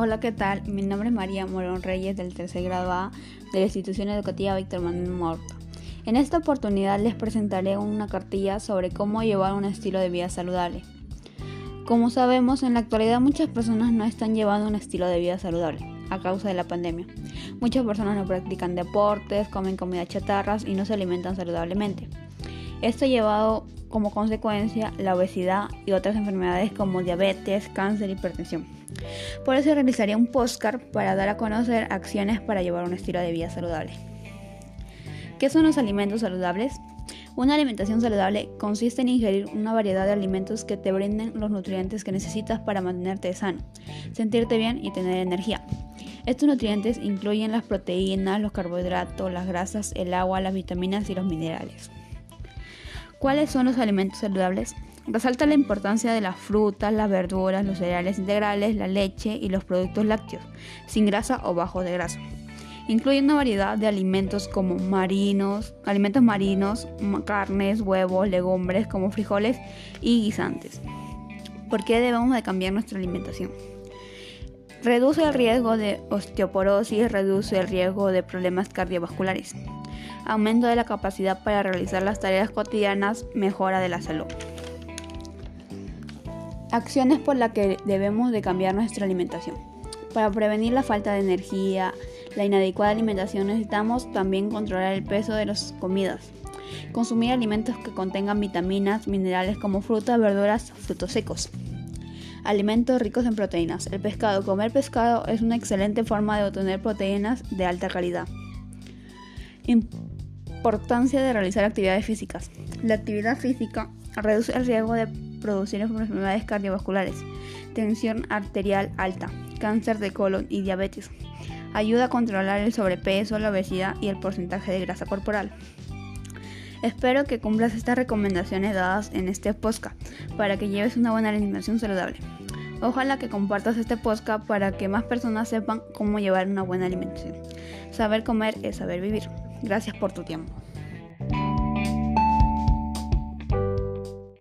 Hola, ¿qué tal? Mi nombre es María Morón Reyes del tercer grado A de la institución educativa Víctor Manuel Morto. En esta oportunidad les presentaré una cartilla sobre cómo llevar un estilo de vida saludable. Como sabemos, en la actualidad muchas personas no están llevando un estilo de vida saludable a causa de la pandemia. Muchas personas no practican deportes, comen comida chatarras y no se alimentan saludablemente. Esto ha llevado como consecuencia la obesidad y otras enfermedades como diabetes, cáncer y hipertensión. Por eso realizaría un postcard para dar a conocer acciones para llevar un estilo de vida saludable. ¿Qué son los alimentos saludables? Una alimentación saludable consiste en ingerir una variedad de alimentos que te brinden los nutrientes que necesitas para mantenerte sano, sentirte bien y tener energía. Estos nutrientes incluyen las proteínas, los carbohidratos, las grasas, el agua, las vitaminas y los minerales. ¿Cuáles son los alimentos saludables? Resalta la importancia de las frutas, las verduras, los cereales integrales, la leche y los productos lácteos, sin grasa o bajo de grasa. Incluye una variedad de alimentos como marinos, alimentos marinos, carnes, huevos, legumbres como frijoles y guisantes. ¿Por qué debemos de cambiar nuestra alimentación? Reduce el riesgo de osteoporosis, reduce el riesgo de problemas cardiovasculares aumento de la capacidad para realizar las tareas cotidianas, mejora de la salud. Acciones por las que debemos de cambiar nuestra alimentación. Para prevenir la falta de energía, la inadecuada alimentación necesitamos también controlar el peso de las comidas. Consumir alimentos que contengan vitaminas, minerales como frutas, verduras, frutos secos. Alimentos ricos en proteínas. El pescado. Comer pescado es una excelente forma de obtener proteínas de alta calidad. Importancia de realizar actividades físicas. La actividad física reduce el riesgo de producir enfermedades cardiovasculares, tensión arterial alta, cáncer de colon y diabetes. Ayuda a controlar el sobrepeso, la obesidad y el porcentaje de grasa corporal. Espero que cumplas estas recomendaciones dadas en este podcast para que lleves una buena alimentación saludable. Ojalá que compartas este podcast para que más personas sepan cómo llevar una buena alimentación. Saber comer es saber vivir. Gracias por tu tiempo.